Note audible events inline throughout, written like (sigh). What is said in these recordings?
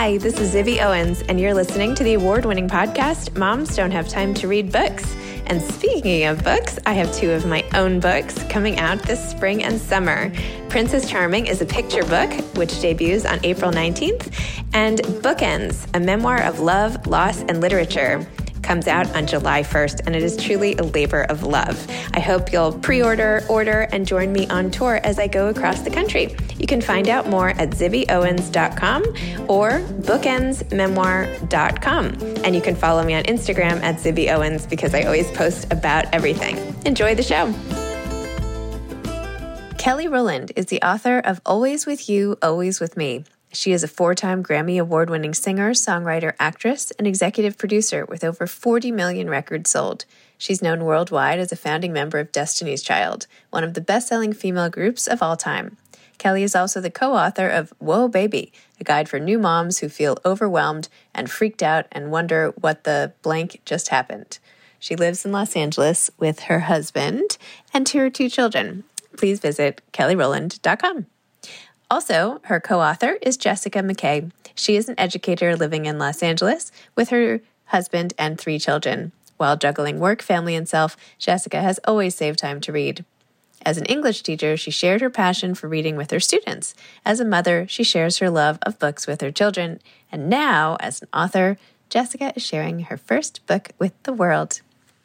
Hi, this is Zibby Owens, and you're listening to the award winning podcast, Moms Don't Have Time to Read Books. And speaking of books, I have two of my own books coming out this spring and summer. Princess Charming is a picture book, which debuts on April 19th, and Bookends, a memoir of love, loss, and literature comes out on July 1st, and it is truly a labor of love. I hope you'll pre order, order, and join me on tour as I go across the country. You can find out more at zibbyowens.com or bookendsmemoir.com. And you can follow me on Instagram at zibbyowens because I always post about everything. Enjoy the show. Kelly Rowland is the author of Always With You, Always With Me. She is a four time Grammy Award winning singer, songwriter, actress, and executive producer with over 40 million records sold. She's known worldwide as a founding member of Destiny's Child, one of the best selling female groups of all time. Kelly is also the co author of Whoa Baby, a guide for new moms who feel overwhelmed and freaked out and wonder what the blank just happened. She lives in Los Angeles with her husband and her two children. Please visit kellyrowland.com. Also, her co author is Jessica McKay. She is an educator living in Los Angeles with her husband and three children. While juggling work, family, and self, Jessica has always saved time to read. As an English teacher, she shared her passion for reading with her students. As a mother, she shares her love of books with her children. And now, as an author, Jessica is sharing her first book with the world.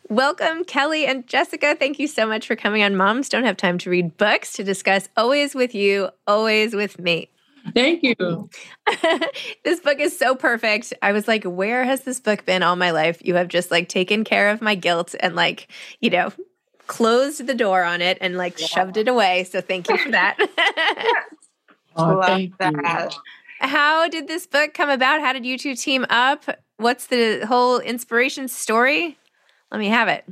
Welcome, Kelly and Jessica. Thank you so much for coming on Moms Don't Have Time to Read Books to discuss Always With You, Always With Me. Thank you. (laughs) this book is so perfect. I was like, where has this book been all my life? You have just like taken care of my guilt and like, you know, closed the door on it and like yeah. shoved it away. So thank you for that. oh, (laughs) (laughs) Love that. You. How did this book come about? How did you two team up? What's the whole inspiration story? Let me have it.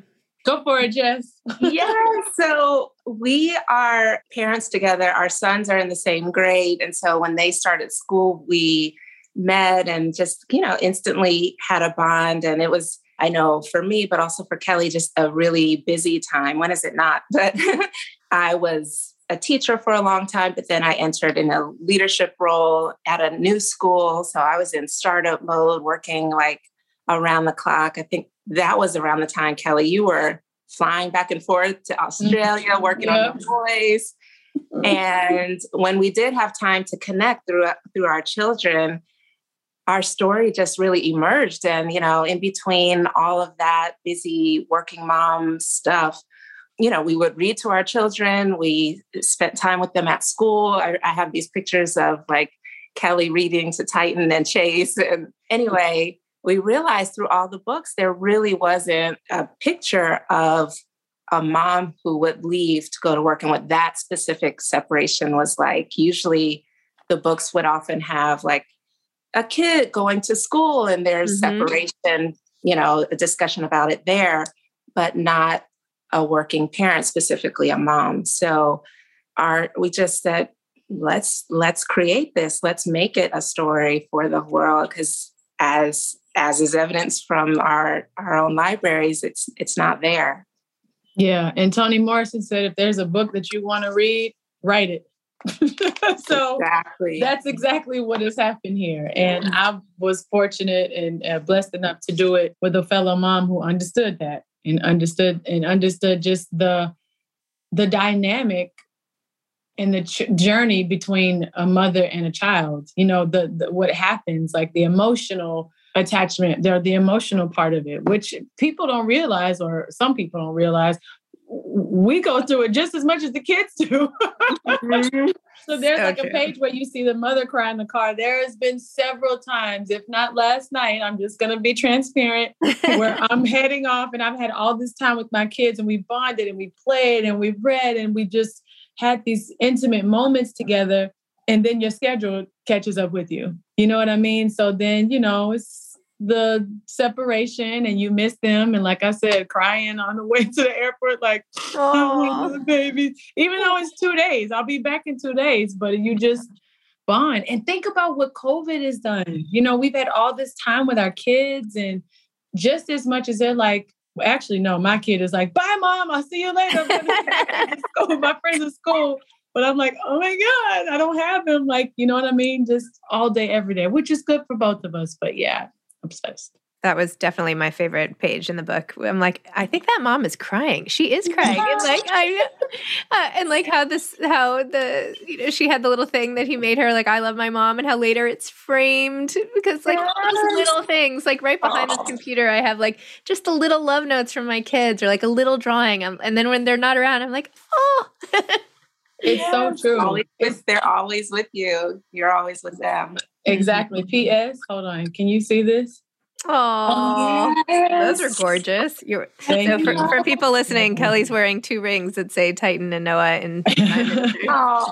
Go for it, Jess. (laughs) yeah. So we are parents together. Our sons are in the same grade. And so when they started school, we met and just, you know, instantly had a bond. And it was, I know for me, but also for Kelly, just a really busy time. When is it not? (laughs) But I was a teacher for a long time, but then I entered in a leadership role at a new school. So I was in startup mode, working like around the clock. I think that was around the time, Kelly, you were flying back and forth to Australia, mm-hmm. working on the Voice. Mm-hmm. And when we did have time to connect through through our children, our story just really emerged. And you know, in between all of that busy working mom stuff, you know, we would read to our children. We spent time with them at school. I, I have these pictures of like Kelly reading to Titan and Chase. And anyway, we realized through all the books, there really wasn't a picture of a mom who would leave to go to work and what that specific separation was like. Usually, the books would often have like a kid going to school and there's mm-hmm. separation, you know, a discussion about it there, but not a working parent, specifically a mom. So our we just said, let's let's create this, let's make it a story for the world because as as is evidence from our our own libraries, it's it's not there. Yeah. And Toni Morrison said if there's a book that you want to read, write it. (laughs) so exactly. that's exactly what has happened here. And I was fortunate and uh, blessed enough to do it with a fellow mom who understood that and understood and understood just the the dynamic and the ch- journey between a mother and a child. You know, the, the what happens, like the emotional attachment, they're the emotional part of it, which people don't realize, or some people don't realize. We go through it just as much as the kids do. (laughs) mm-hmm. So there's so like true. a page where you see the mother cry in the car. There has been several times, if not last night, I'm just going to be transparent, (laughs) where I'm heading off and I've had all this time with my kids and we bonded and we played and we read and we just had these intimate moments together. And then your schedule catches up with you. You know what I mean? So then, you know, it's the separation and you miss them. And like I said, crying on the (laughs) way to the airport, like, oh, baby. Even though it's two days, I'll be back in two days, but you just bond. And think about what COVID has done. You know, we've had all this time with our kids, and just as much as they're like, well, actually, no, my kid is like, bye, mom, I'll see you later. (laughs) my friends at school. But I'm like, oh my God, I don't have him. Like, you know what I mean? Just all day, every day, which is good for both of us. But yeah, obsessed. That was definitely my favorite page in the book. I'm like, I think that mom is crying. She is crying, and (laughs) like I, uh, and like how this, how the, you know, she had the little thing that he made her like, I love my mom, and how later it's framed because like yes. those little things, like right behind oh. this computer, I have like just the little love notes from my kids or like a little drawing, I'm, and then when they're not around, I'm like, oh. (laughs) It's yes. so true. Always, they're always with you. You're always with them. Exactly. P.S. Hold on. Can you see this? Oh, yes. those are gorgeous. You're, Thank so for, for, people listening, Kelly's wearing two rings that say Titan and Noah (laughs) in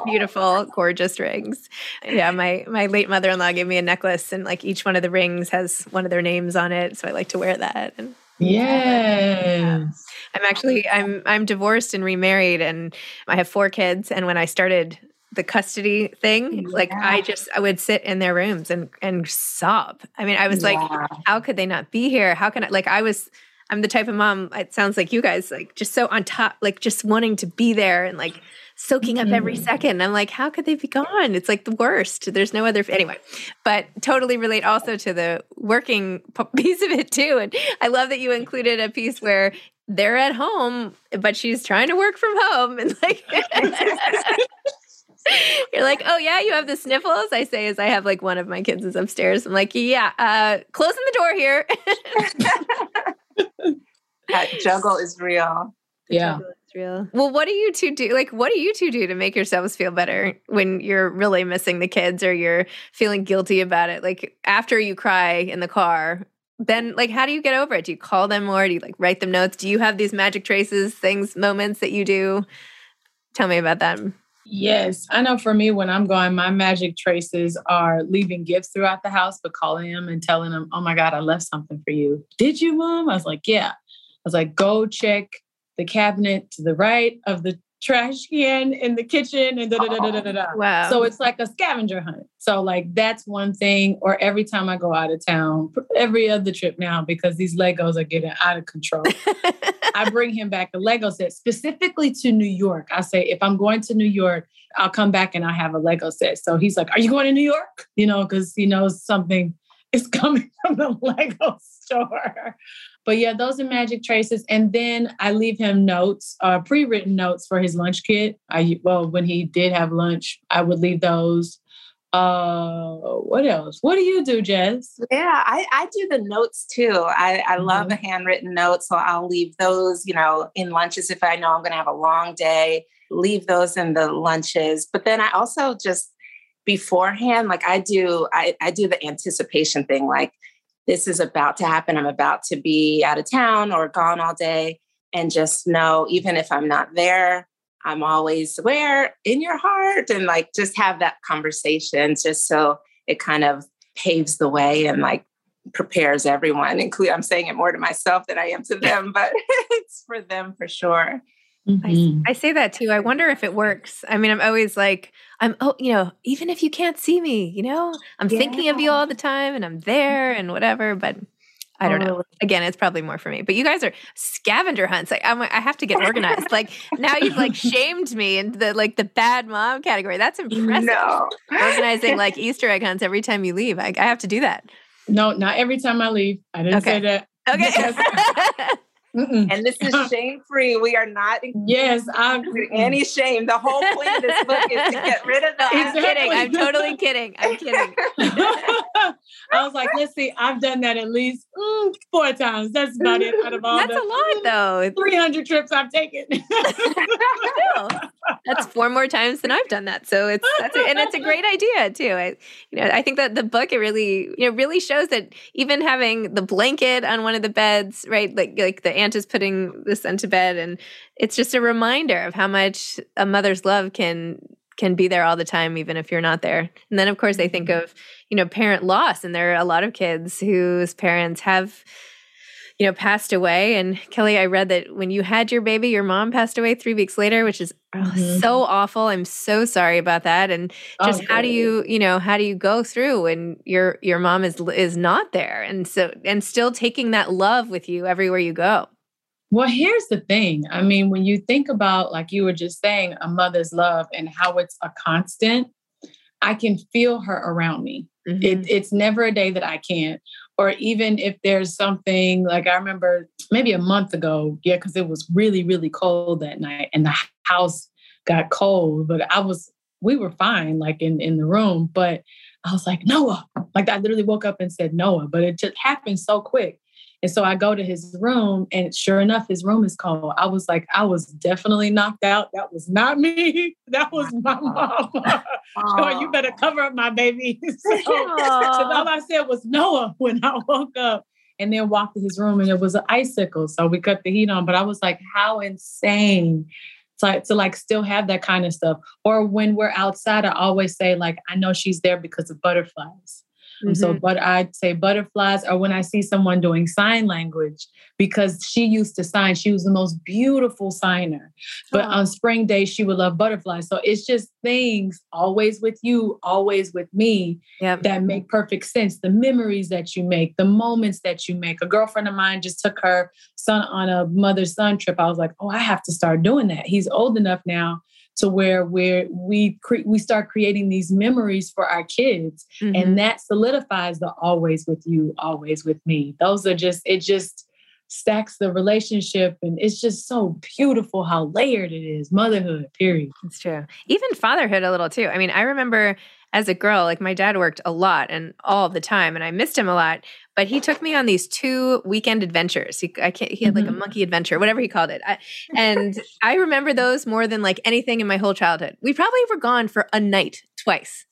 beautiful, gorgeous rings. Yeah, my my late mother in law gave me a necklace, and like each one of the rings has one of their names on it, so I like to wear that. And yes. I'm actually I'm I'm divorced and remarried and I have four kids and when I started the custody thing, yeah. like I just I would sit in their rooms and and sob. I mean, I was yeah. like, how could they not be here? How can I like I was I'm the type of mom, it sounds like you guys, like just so on top, like just wanting to be there and like soaking up every mm. second. I'm like, how could they be gone? It's like the worst. There's no other anyway. But totally relate also to the working (laughs) piece of it too. And I love that you included a piece where they're at home, but she's trying to work from home and like (laughs) You're like, oh yeah, you have the sniffles. I say as I have like one of my kids is upstairs. I'm like, yeah, uh, closing the door here. (laughs) that juggle is real. The yeah. Real. Well, what do you two do? Like, what do you two do to make yourselves feel better when you're really missing the kids or you're feeling guilty about it? Like after you cry in the car, then like how do you get over it? Do you call them more? Do you like write them notes? Do you have these magic traces, things, moments that you do? Tell me about them. Yes, I know for me, when I'm going, my magic traces are leaving gifts throughout the house, but calling them and telling them, oh my God, I left something for you. Did you, mom? I was like, yeah. I was like, go check the cabinet to the right of the trash can in the kitchen and da da da da da oh, da. Wow. So it's like a scavenger hunt. So like that's one thing. Or every time I go out of town, every other trip now because these Legos are getting out of control. (laughs) I bring him back a Lego set specifically to New York. I say if I'm going to New York, I'll come back and I have a Lego set. So he's like, "Are you going to New York?" You know, because he knows something is (laughs) coming from the Lego store. But yeah, those are magic traces. And then I leave him notes, uh, pre-written notes for his lunch kit. I well, when he did have lunch, I would leave those. Uh, what else? What do you do, Jess? Yeah, I, I do the notes too. I, I mm-hmm. love the handwritten notes. So I'll leave those, you know, in lunches if I know I'm going to have a long day, leave those in the lunches. But then I also just beforehand, like I do, I, I do the anticipation thing. Like this is about to happen. I'm about to be out of town or gone all day. And just know, even if I'm not there, I'm always where in your heart and like just have that conversation just so it kind of paves the way and like prepares everyone. including I'm saying it more to myself than I am to them, but (laughs) it's for them for sure. Mm-hmm. I, I, say that too. I wonder if it works. I mean, I'm always like, I'm, oh, you know, even if you can't see me, you know, I'm yeah. thinking of you all the time and I'm there and whatever. But I don't know. Again, it's probably more for me. But you guys are scavenger hunts. Like I'm, I have to get organized. like now you've like shamed me into the like the bad mom category. That's impressive. No. Organizing like (laughs) Easter egg hunts every time you leave. I, I have to do that. No, not every time I leave. I didn't okay. say that. Okay. (laughs) Mm-mm. And this is shame free. We are not (laughs) yes, I'm any shame. The whole point of this book is to get rid of that. (laughs) I'm kidding. I'm totally kidding. I'm kidding. (laughs) I was like, let's see. I've done that at least mm, four times. That's about it. Out of all that's the, a lot, though. Three hundred trips I've taken. That's four more times than I've done that. So it's that's a, and it's a great idea too. I, you know, I think that the book it really you know really shows that even having the blanket on one of the beds, right, like like the aunt is putting the son to bed and it's just a reminder of how much a mother's love can can be there all the time even if you're not there and then of course they think mm-hmm. of you know parent loss and there are a lot of kids whose parents have you know passed away and kelly i read that when you had your baby your mom passed away three weeks later which is oh, mm-hmm. so awful i'm so sorry about that and just how do you you know how do you go through when your your mom is is not there and so and still taking that love with you everywhere you go well, here's the thing. I mean, when you think about, like you were just saying, a mother's love and how it's a constant, I can feel her around me. Mm-hmm. It, it's never a day that I can't. Or even if there's something like I remember maybe a month ago, yeah, because it was really, really cold that night and the house got cold, but I was, we were fine, like in, in the room. But I was like, Noah, like I literally woke up and said Noah, but it just happened so quick. And so I go to his room, and sure enough, his room is cold. I was like, I was definitely knocked out. That was not me. (laughs) That was my mom. so (laughs) you better cover up my baby. (laughs) so, so all I said was Noah when I woke up and then walked to his room, and it was an icicle. So we cut the heat on. But I was like, how insane to, to like still have that kind of stuff. Or when we're outside, I always say, like, I know she's there because of butterflies. Mm-hmm. So, but I'd say butterflies, or when I see someone doing sign language, because she used to sign, she was the most beautiful signer. But oh. on spring day, she would love butterflies. So it's just things always with you, always with me yep. that make perfect sense. The memories that you make, the moments that you make. A girlfriend of mine just took her son on a mother son trip. I was like, oh, I have to start doing that. He's old enough now to where we we cre- we start creating these memories for our kids. Mm-hmm. and that solidifies the always with you always with me. Those are just it just stacks the relationship and it's just so beautiful how layered it is motherhood period. It's true. Even fatherhood a little too. I mean i remember as a girl like my dad worked a lot and all the time and i missed him a lot but he took me on these two weekend adventures. He, I can't, he had like mm-hmm. a monkey adventure, whatever he called it. I, (laughs) and I remember those more than like anything in my whole childhood. We probably were gone for a night twice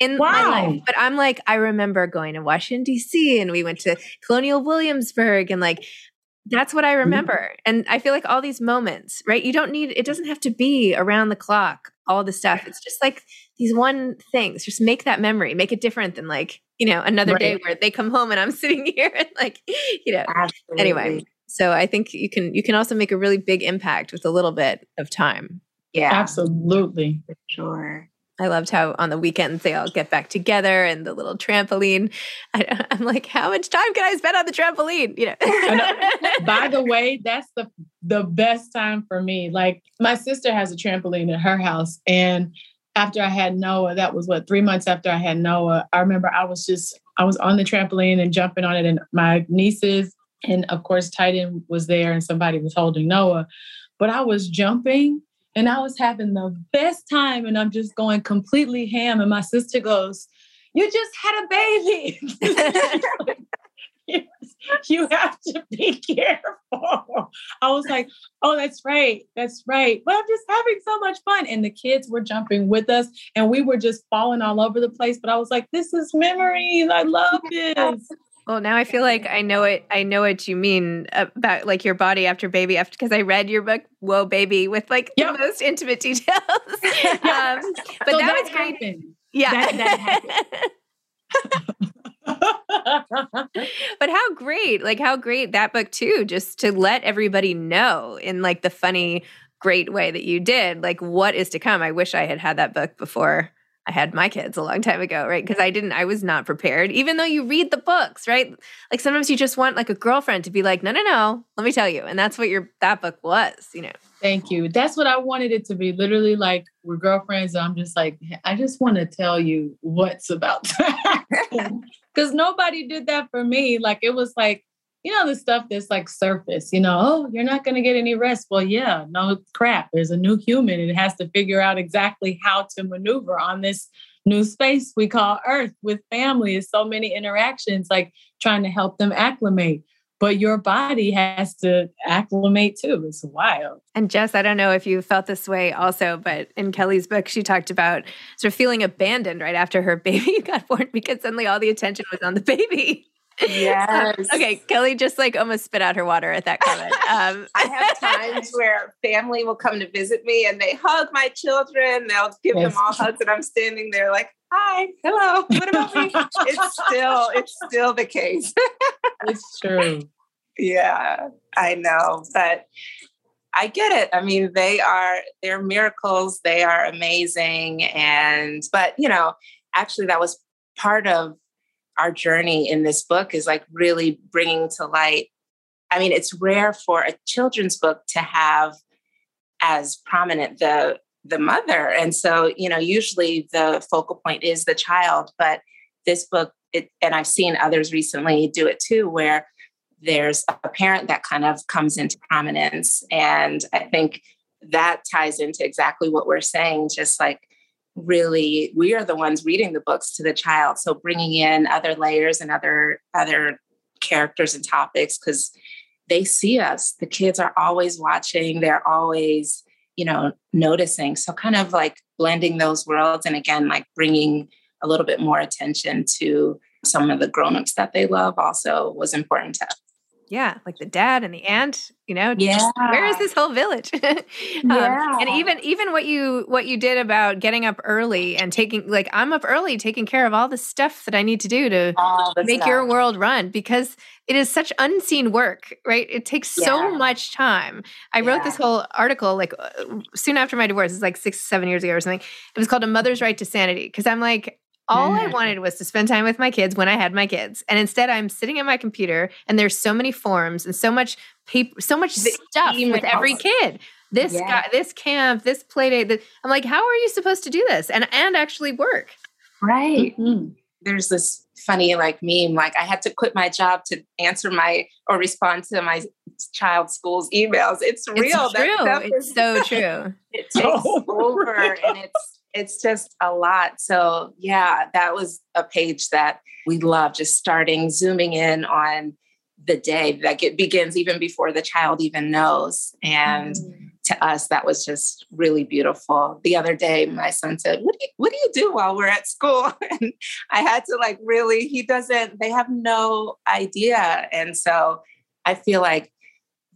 in wow. my life. But I'm like, I remember going to Washington, D.C., and we went to Colonial Williamsburg, and like, that's what I mm-hmm. remember. Mm-hmm. And I feel like all these moments, right? You don't need, it doesn't have to be around the clock, all the stuff. It's just like these one things. Just make that memory, make it different than like, you know, another right. day where they come home and I'm (laughs) sitting here and like, you know, Absolutely. anyway. So I think you can, you can also make a really big impact with a little bit of time. Yeah. Absolutely. For sure. I loved how on the weekends they all get back together and the little trampoline. I, (laughs) am like, how much time can I spend on the trampoline? You know. (laughs) By the way, that's the the best time for me. Like my sister has a trampoline at her house, and after I had Noah, that was what three months after I had Noah. I remember I was just I was on the trampoline and jumping on it, and my nieces and of course Titan was there, and somebody was holding Noah, but I was jumping And I was having the best time and I'm just going completely ham. And my sister goes, You just had a baby. (laughs) you have to be careful. I was like, oh, that's right. That's right. But I'm just having so much fun. And the kids were jumping with us and we were just falling all over the place. But I was like, this is memories. I love this. Well, now I feel like I know it. I know what you mean about like your body after baby after because I read your book, Whoa Baby, with like yep. the most intimate details. (laughs) um, but so that, was great. Happened. Yeah, that, that happened. (laughs) but how great, like how great that book too, just to let everybody know in like the funny, great way that you did, like what is to come. I wish I had had that book before I had my kids a long time ago, right? Because I didn't, I was not prepared, even though you read the books, right? Like sometimes you just want like a girlfriend to be like, no, no, no, let me tell you. And that's what your, that book was, you know. Thank you. That's what I wanted it to be. Literally, like we're girlfriends. I'm just like, I just want to tell you what's about. Because (laughs) nobody did that for me. Like it was like, you know, the stuff that's like surface, you know, oh, you're not going to get any rest. Well, yeah, no crap. There's a new human. It has to figure out exactly how to maneuver on this new space we call Earth with family. So many interactions, like trying to help them acclimate. But your body has to acclimate too. It's wild. And Jess, I don't know if you felt this way also, but in Kelly's book, she talked about sort of feeling abandoned right after her (laughs) baby got born because suddenly all the attention was on the baby. Yes. okay, Kelly just like almost spit out her water at that comment. (laughs) Um, I have times (laughs) where family will come to visit me and they hug my children. They'll give yes. them all hugs, and I'm standing there like, "Hi, hello. What about me?" it's still, it's still the case. (laughs) it's true. Yeah, I know, but I get it. I mean, they are they're miracles. They are amazing, and but you know, actually, that was part of our journey in this book is like really bringing to light. I mean, it's rare for a children's book to have as prominent the the mother, and so you know, usually the focal point is the child. But this book, it, and I've seen others recently do it too, where there's a parent that kind of comes into prominence, and I think that ties into exactly what we're saying, just like really we are the ones reading the books to the child so bringing in other layers and other other characters and topics because they see us. The kids are always watching they're always you know noticing. So kind of like blending those worlds and again like bringing a little bit more attention to some of the grown-ups that they love also was important to us yeah, like the dad and the aunt, you know, yeah. where is this whole village? (laughs) um, yeah. And even even what you what you did about getting up early and taking like I'm up early taking care of all the stuff that I need to do to make stuff. your world run because it is such unseen work, right? It takes yeah. so much time. I yeah. wrote this whole article like uh, soon after my divorce, it's like six, seven years ago or something. It was called A Mother's Right to Sanity because I'm like, all. I wanted was to spend time with my kids when I had my kids. And instead I'm sitting at my computer and there's so many forms and so much paper, so much the stuff with every kid. This yeah. guy, this camp, this play date. I'm like, how are you supposed to do this and and actually work? Right. Mm-hmm. There's this funny like meme like I had to quit my job to answer my or respond to my child's school's emails. It's real. It's true. It's is, so (laughs) true. it takes (laughs) oh, over and it's it's just a lot. So, yeah, that was a page that we love just starting, zooming in on the day that it begins even before the child even knows. And mm. to us, that was just really beautiful. The other day, my son said, what do, you, what do you do while we're at school? (laughs) And I had to like really, he doesn't, they have no idea. And so I feel like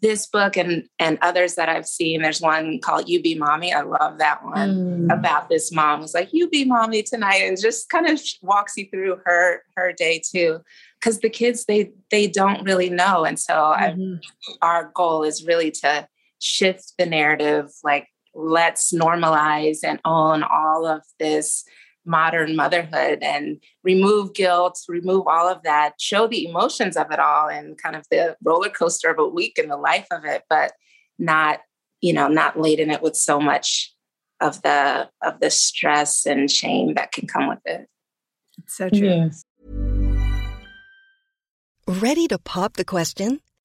this book and and others that I've seen. There's one called "You Be Mommy." I love that one mm. about this mom who's like, "You be mommy tonight," and just kind of walks you through her her day too. Because the kids they they don't really know, and so mm-hmm. our goal is really to shift the narrative. Like, let's normalize and own all of this modern motherhood and remove guilt, remove all of that, show the emotions of it all and kind of the roller coaster of a week in the life of it, but not, you know, not laden it with so much of the of the stress and shame that can come with it. It's so true. Yes. Ready to pop the question?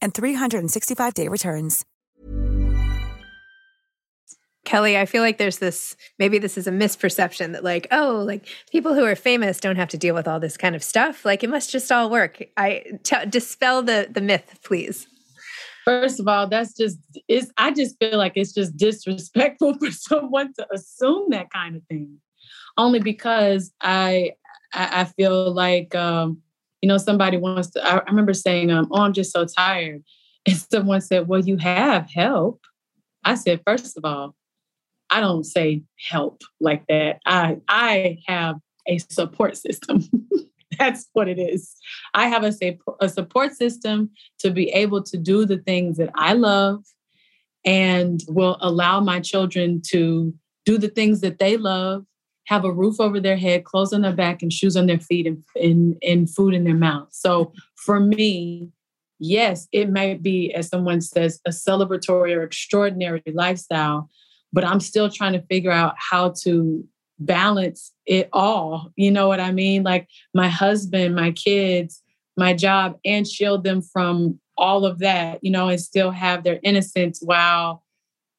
and 365-day returns. Kelly, I feel like there's this maybe this is a misperception that like, oh, like people who are famous don't have to deal with all this kind of stuff. Like it must just all work. I t- dispel the the myth, please. First of all, that's just is I just feel like it's just disrespectful (laughs) for someone to assume that kind of thing. Only because I I, I feel like um, you know, somebody wants to I, remember saying, um, oh, I'm just so tired. And (laughs) someone said, Well, you have help. I said, first of all, I don't say help like that. I I have a support system. (laughs) That's what it is. I have a, a support system to be able to do the things that I love and will allow my children to do the things that they love, have a roof over their head, clothes on their back, and shoes on their feet, and, and, and food in their mouth. So for me, yes, it might be, as someone says, a celebratory or extraordinary lifestyle, but I'm still trying to figure out how to balance it all. You know what I mean? Like my husband, my kids, my job, and shield them from all of that, you know, and still have their innocence while,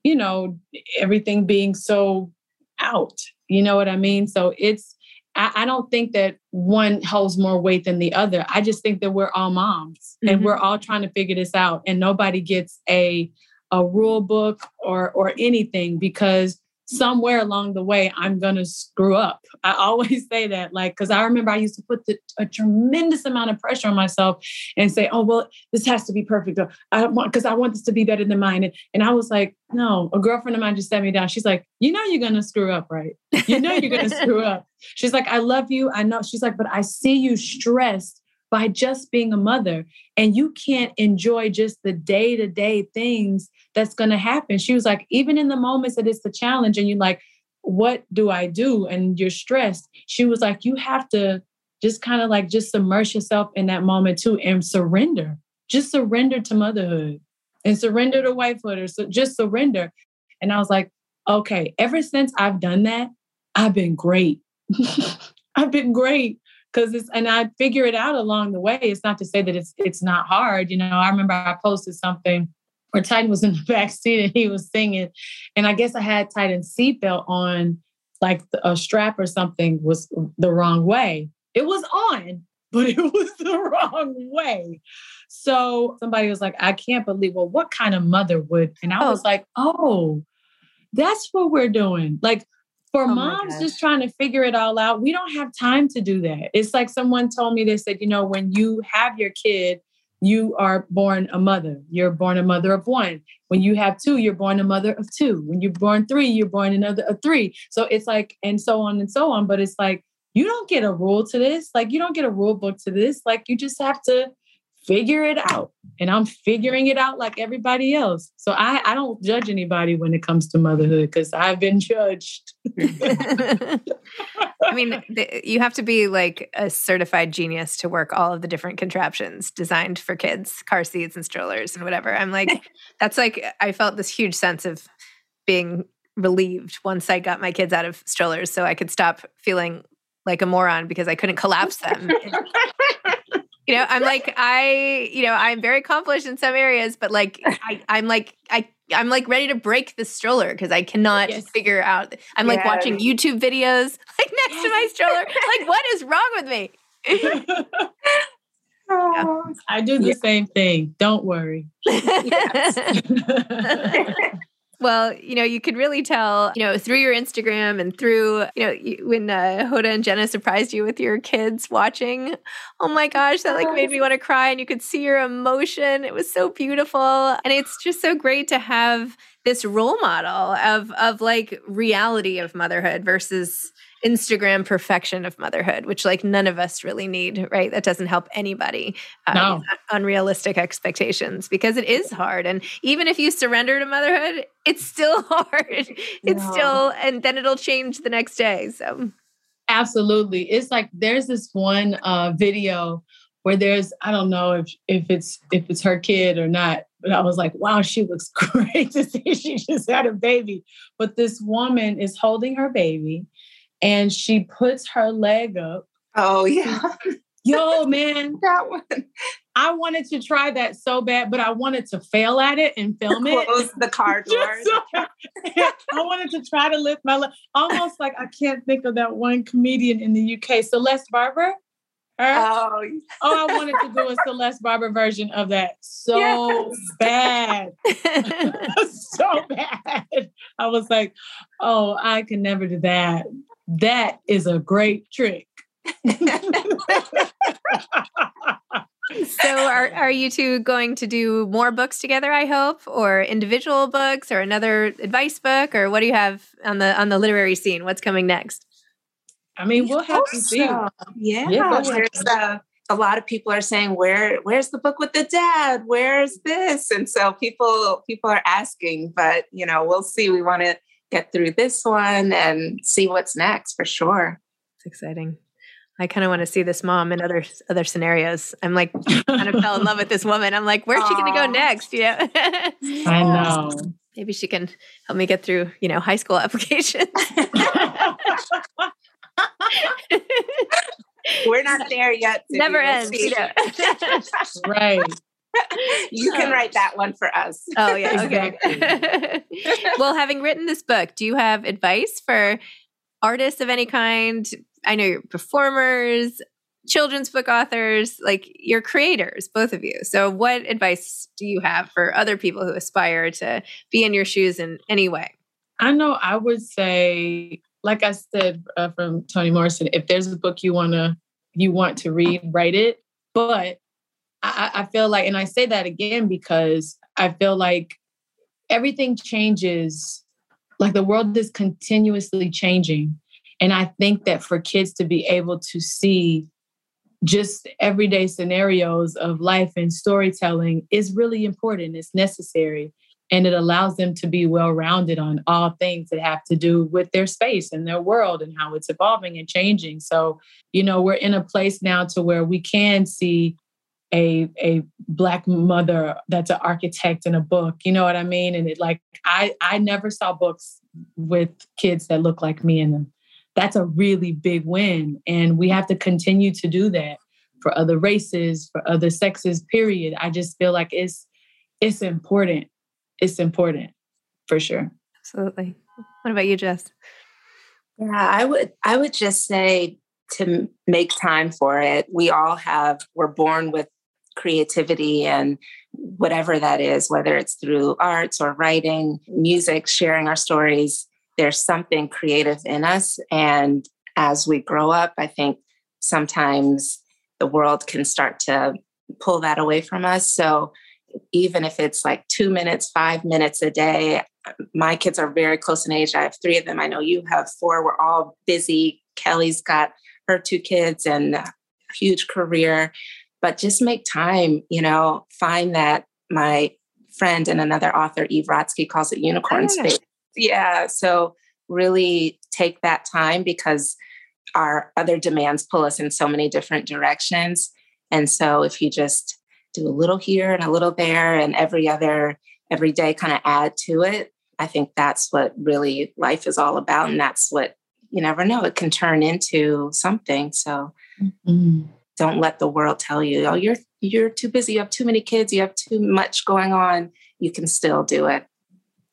you know, everything being so out. You know what I mean? So it's, I, I don't think that one holds more weight than the other. I just think that we're all moms mm-hmm. and we're all trying to figure this out, and nobody gets a a rule book or or anything because somewhere along the way i'm going to screw up. I always (laughs) say that like because i remember i used to put the, a tremendous amount of pressure on myself and say oh well this has to be perfect i want because i want this to be better than mine. And, and i was like no. A girlfriend of mine just sat me down. She's like you know you're going to screw up right? You know you're going (laughs) to screw up. She's like i love you. I know. She's like but i see you stressed by just being a mother and you can't enjoy just the day-to-day things that's going to happen. She was like even in the moments that it's the challenge and you're like what do i do and you're stressed she was like you have to just kind of like just submerge yourself in that moment too and surrender. Just surrender to motherhood and surrender to wifehood or so just surrender. And i was like okay ever since i've done that i've been great. (laughs) I've been great because it's and I figure it out along the way. It's not to say that it's it's not hard. You know, I remember I posted something where Titan was in the (laughs) back seat and he was singing, and I guess I had Titan's seatbelt on, like a strap or something was the wrong way. It was on, but it (laughs) was the wrong way. So somebody was like, I can't believe, well, what kind of mother would? And I oh. was like, oh, that's what we're doing. Like for oh moms just trying to figure it all out, we don't have time to do that. It's like someone told me, they said, you know, when you have your kid, you are born a mother. You're born a mother of one. When you have two, you're born a mother of two. When you're born three, you're born another of three. So it's like, and so on and so on. But it's like, you don't get a rule to this. Like, you don't get a rule book to this. Like, you just have to figure it out. And I'm figuring it out like everybody else. So I, I don't judge anybody when it comes to motherhood because I've been judged. (laughs) I mean, you have to be like a certified genius to work all of the different contraptions designed for kids, car seats and strollers and whatever. I'm like, (laughs) that's like, I felt this huge sense of being relieved once I got my kids out of strollers so I could stop feeling like a moron because I couldn't collapse them. (laughs) you know, I'm like, I, you know, I'm very accomplished in some areas, but like, (laughs) I, I'm like, I, I'm like ready to break the stroller because I cannot yes. figure out. I'm like yes. watching YouTube videos (laughs) like next to my stroller. like, what is wrong with me? (laughs) yeah. I do the yeah. same thing. Don't worry. Well, you know, you could really tell, you know, through your Instagram and through, you know, when uh, Hoda and Jenna surprised you with your kids watching. Oh my gosh, that like made me want to cry, and you could see your emotion. It was so beautiful, and it's just so great to have this role model of of like reality of motherhood versus Instagram perfection of motherhood, which like none of us really need, right? That doesn't help anybody. Uh, no. Unrealistic expectations because it is hard. And even if you surrender to motherhood, it's still (laughs) hard. It's no. still, and then it'll change the next day. So, absolutely. It's like there's this one uh, video where there's, I don't know if, if it's, if it's her kid or not, but I was like, wow, she looks (laughs) great to see she just had a baby. But this woman is holding her baby and she puts her leg up. Oh yeah. Yo, man. (laughs) that one. I wanted to try that so bad, but I wanted to fail at it and film it. Close the car (laughs) door. I wanted to try to lift my leg. Almost like I can't think of that one comedian in the UK, Celeste Barber. Her? Oh, oh, I wanted to do a Celeste Barber version of that so yes. bad. (laughs) (laughs) so bad. I was like, oh, I can never do that. That is a great trick. so are, are you two going to do more books together i hope or individual books or another advice book or what do you have on the on the literary scene what's coming next i mean we'll have to see yeah, yeah there's uh, a lot of people are saying where where's the book with the dad where's this and so people people are asking but you know we'll see we want to get through this one and see what's next for sure. It's exciting. I kind of want to see this mom in other other scenarios. I'm like kind of fell in love with this woman. I'm like, where's Aww. she going to go next? Yeah, I (laughs) know. Maybe she can help me get through, you know, high school (laughs) applications. (laughs) We're not there yet. Never ends. You know. (laughs) right you can write that one for us. Oh, yeah. Okay. (laughs) well, having written this book, do you have advice for artists of any kind? I know you're performers, children's book authors, like you're creators, both of you. So, what advice do you have for other people who aspire to be in your shoes in any way? I know I would say, like I said uh, from Toni Morrison, if there's a book you want to you want to read, write it. But I, I feel like, and I say that again because I feel like everything changes, like the world is continuously changing. And I think that for kids to be able to see just everyday scenarios of life and storytelling is really important. It's necessary. And it allows them to be well rounded on all things that have to do with their space and their world and how it's evolving and changing. So, you know, we're in a place now to where we can see a a black mother that's an architect in a book you know what i mean? And it like i i never saw books with kids that look like me in them. That's a really big win and we have to continue to do that for other races for other sexes period. I just feel like it's it's important it's important for sure absolutely what about you jess yeah i would i would just say to make time for it. We all have, we're born with creativity and whatever that is, whether it's through arts or writing, music, sharing our stories, there's something creative in us. And as we grow up, I think sometimes the world can start to pull that away from us. So even if it's like two minutes, five minutes a day, my kids are very close in age. I have three of them. I know you have four. We're all busy. Kelly's got her two kids and a huge career but just make time, you know, find that my friend and another author, Eve Rodsky, calls it unicorn oh. space. Yeah. So really take that time because our other demands pull us in so many different directions. And so if you just do a little here and a little there and every other, every day kind of add to it, I think that's what really life is all about. And that's what you never know, it can turn into something. So mm-hmm. don't let the world tell you, oh, you're you're too busy, you have too many kids, you have too much going on. You can still do it.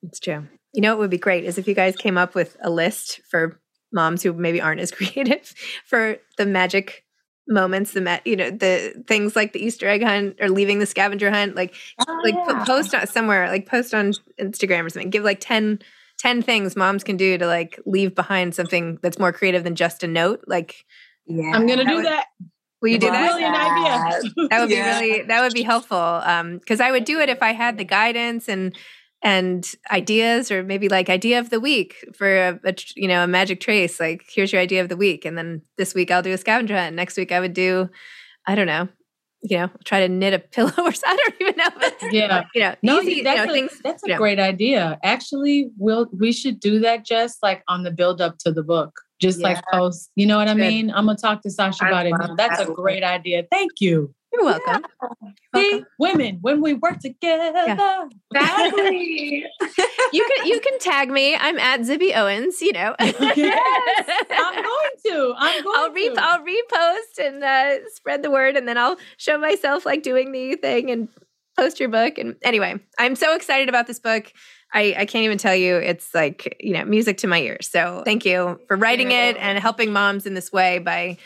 It's true. You know what would be great is if you guys came up with a list for moms who maybe aren't as (laughs) creative for the magic moments the met you know the things like the easter egg hunt or leaving the scavenger hunt like oh, like yeah. post on somewhere like post on instagram or something. Give like 10 10 things moms can do to like leave behind something that's more creative than just a note like yeah. I'm gonna that do would, that. Will you do that? Brilliant idea. that. Would yeah. be really that would be helpful um because i would do it if i had the guidance and and ideas or maybe like idea of the week for a, a, you know a magic trace like here's your idea of the week and then this week i'll do a scavenger hunt next week i would do i don't know you know try to knit a (laughs) pillow or something i don't even know but, (laughs) yeah. you know no easy, that's, you know, a, things, that's a great idea. Actually we'll we should do that just like on the build up to the book just yeah. like post you know what i mean? I'm gonna talk to sasha about it now. that's a great idea. Thank you you're welcome. Yeah. See, women, when we work together. Yeah. Exactly. (laughs) you can you can tag me. I'm at Zibby Owens, you know. yes, I'm (laughs) going to. I'm going I'll re- to. I'll repost and uh, spread the word and then I'll show myself like doing the thing and post your book. And anyway, I'm so excited about this book. I, I can't even tell you. It's like, you know, music to my ears. So thank you for writing it and helping moms in this way by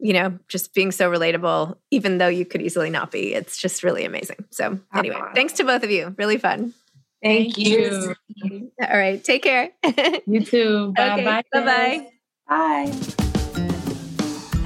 you know, just being so relatable, even though you could easily not be. It's just really amazing. So, anyway, uh-huh. thanks to both of you. Really fun. Thank, you. All right. Take care. you too. (laughs) Bye okay, bye. Bye-bye. Bye.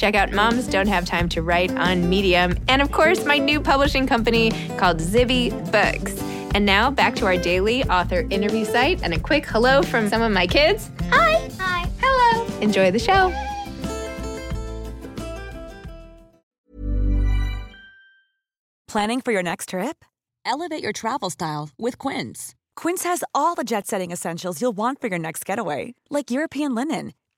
Check out Moms Don't Have Time to Write on Medium. And of course, my new publishing company called Zibby Books. And now back to our daily author interview site and a quick hello from some of my kids. Hi. Hi. Hello. Enjoy the show. Planning for your next trip? Elevate your travel style with Quince. Quince has all the jet setting essentials you'll want for your next getaway, like European linen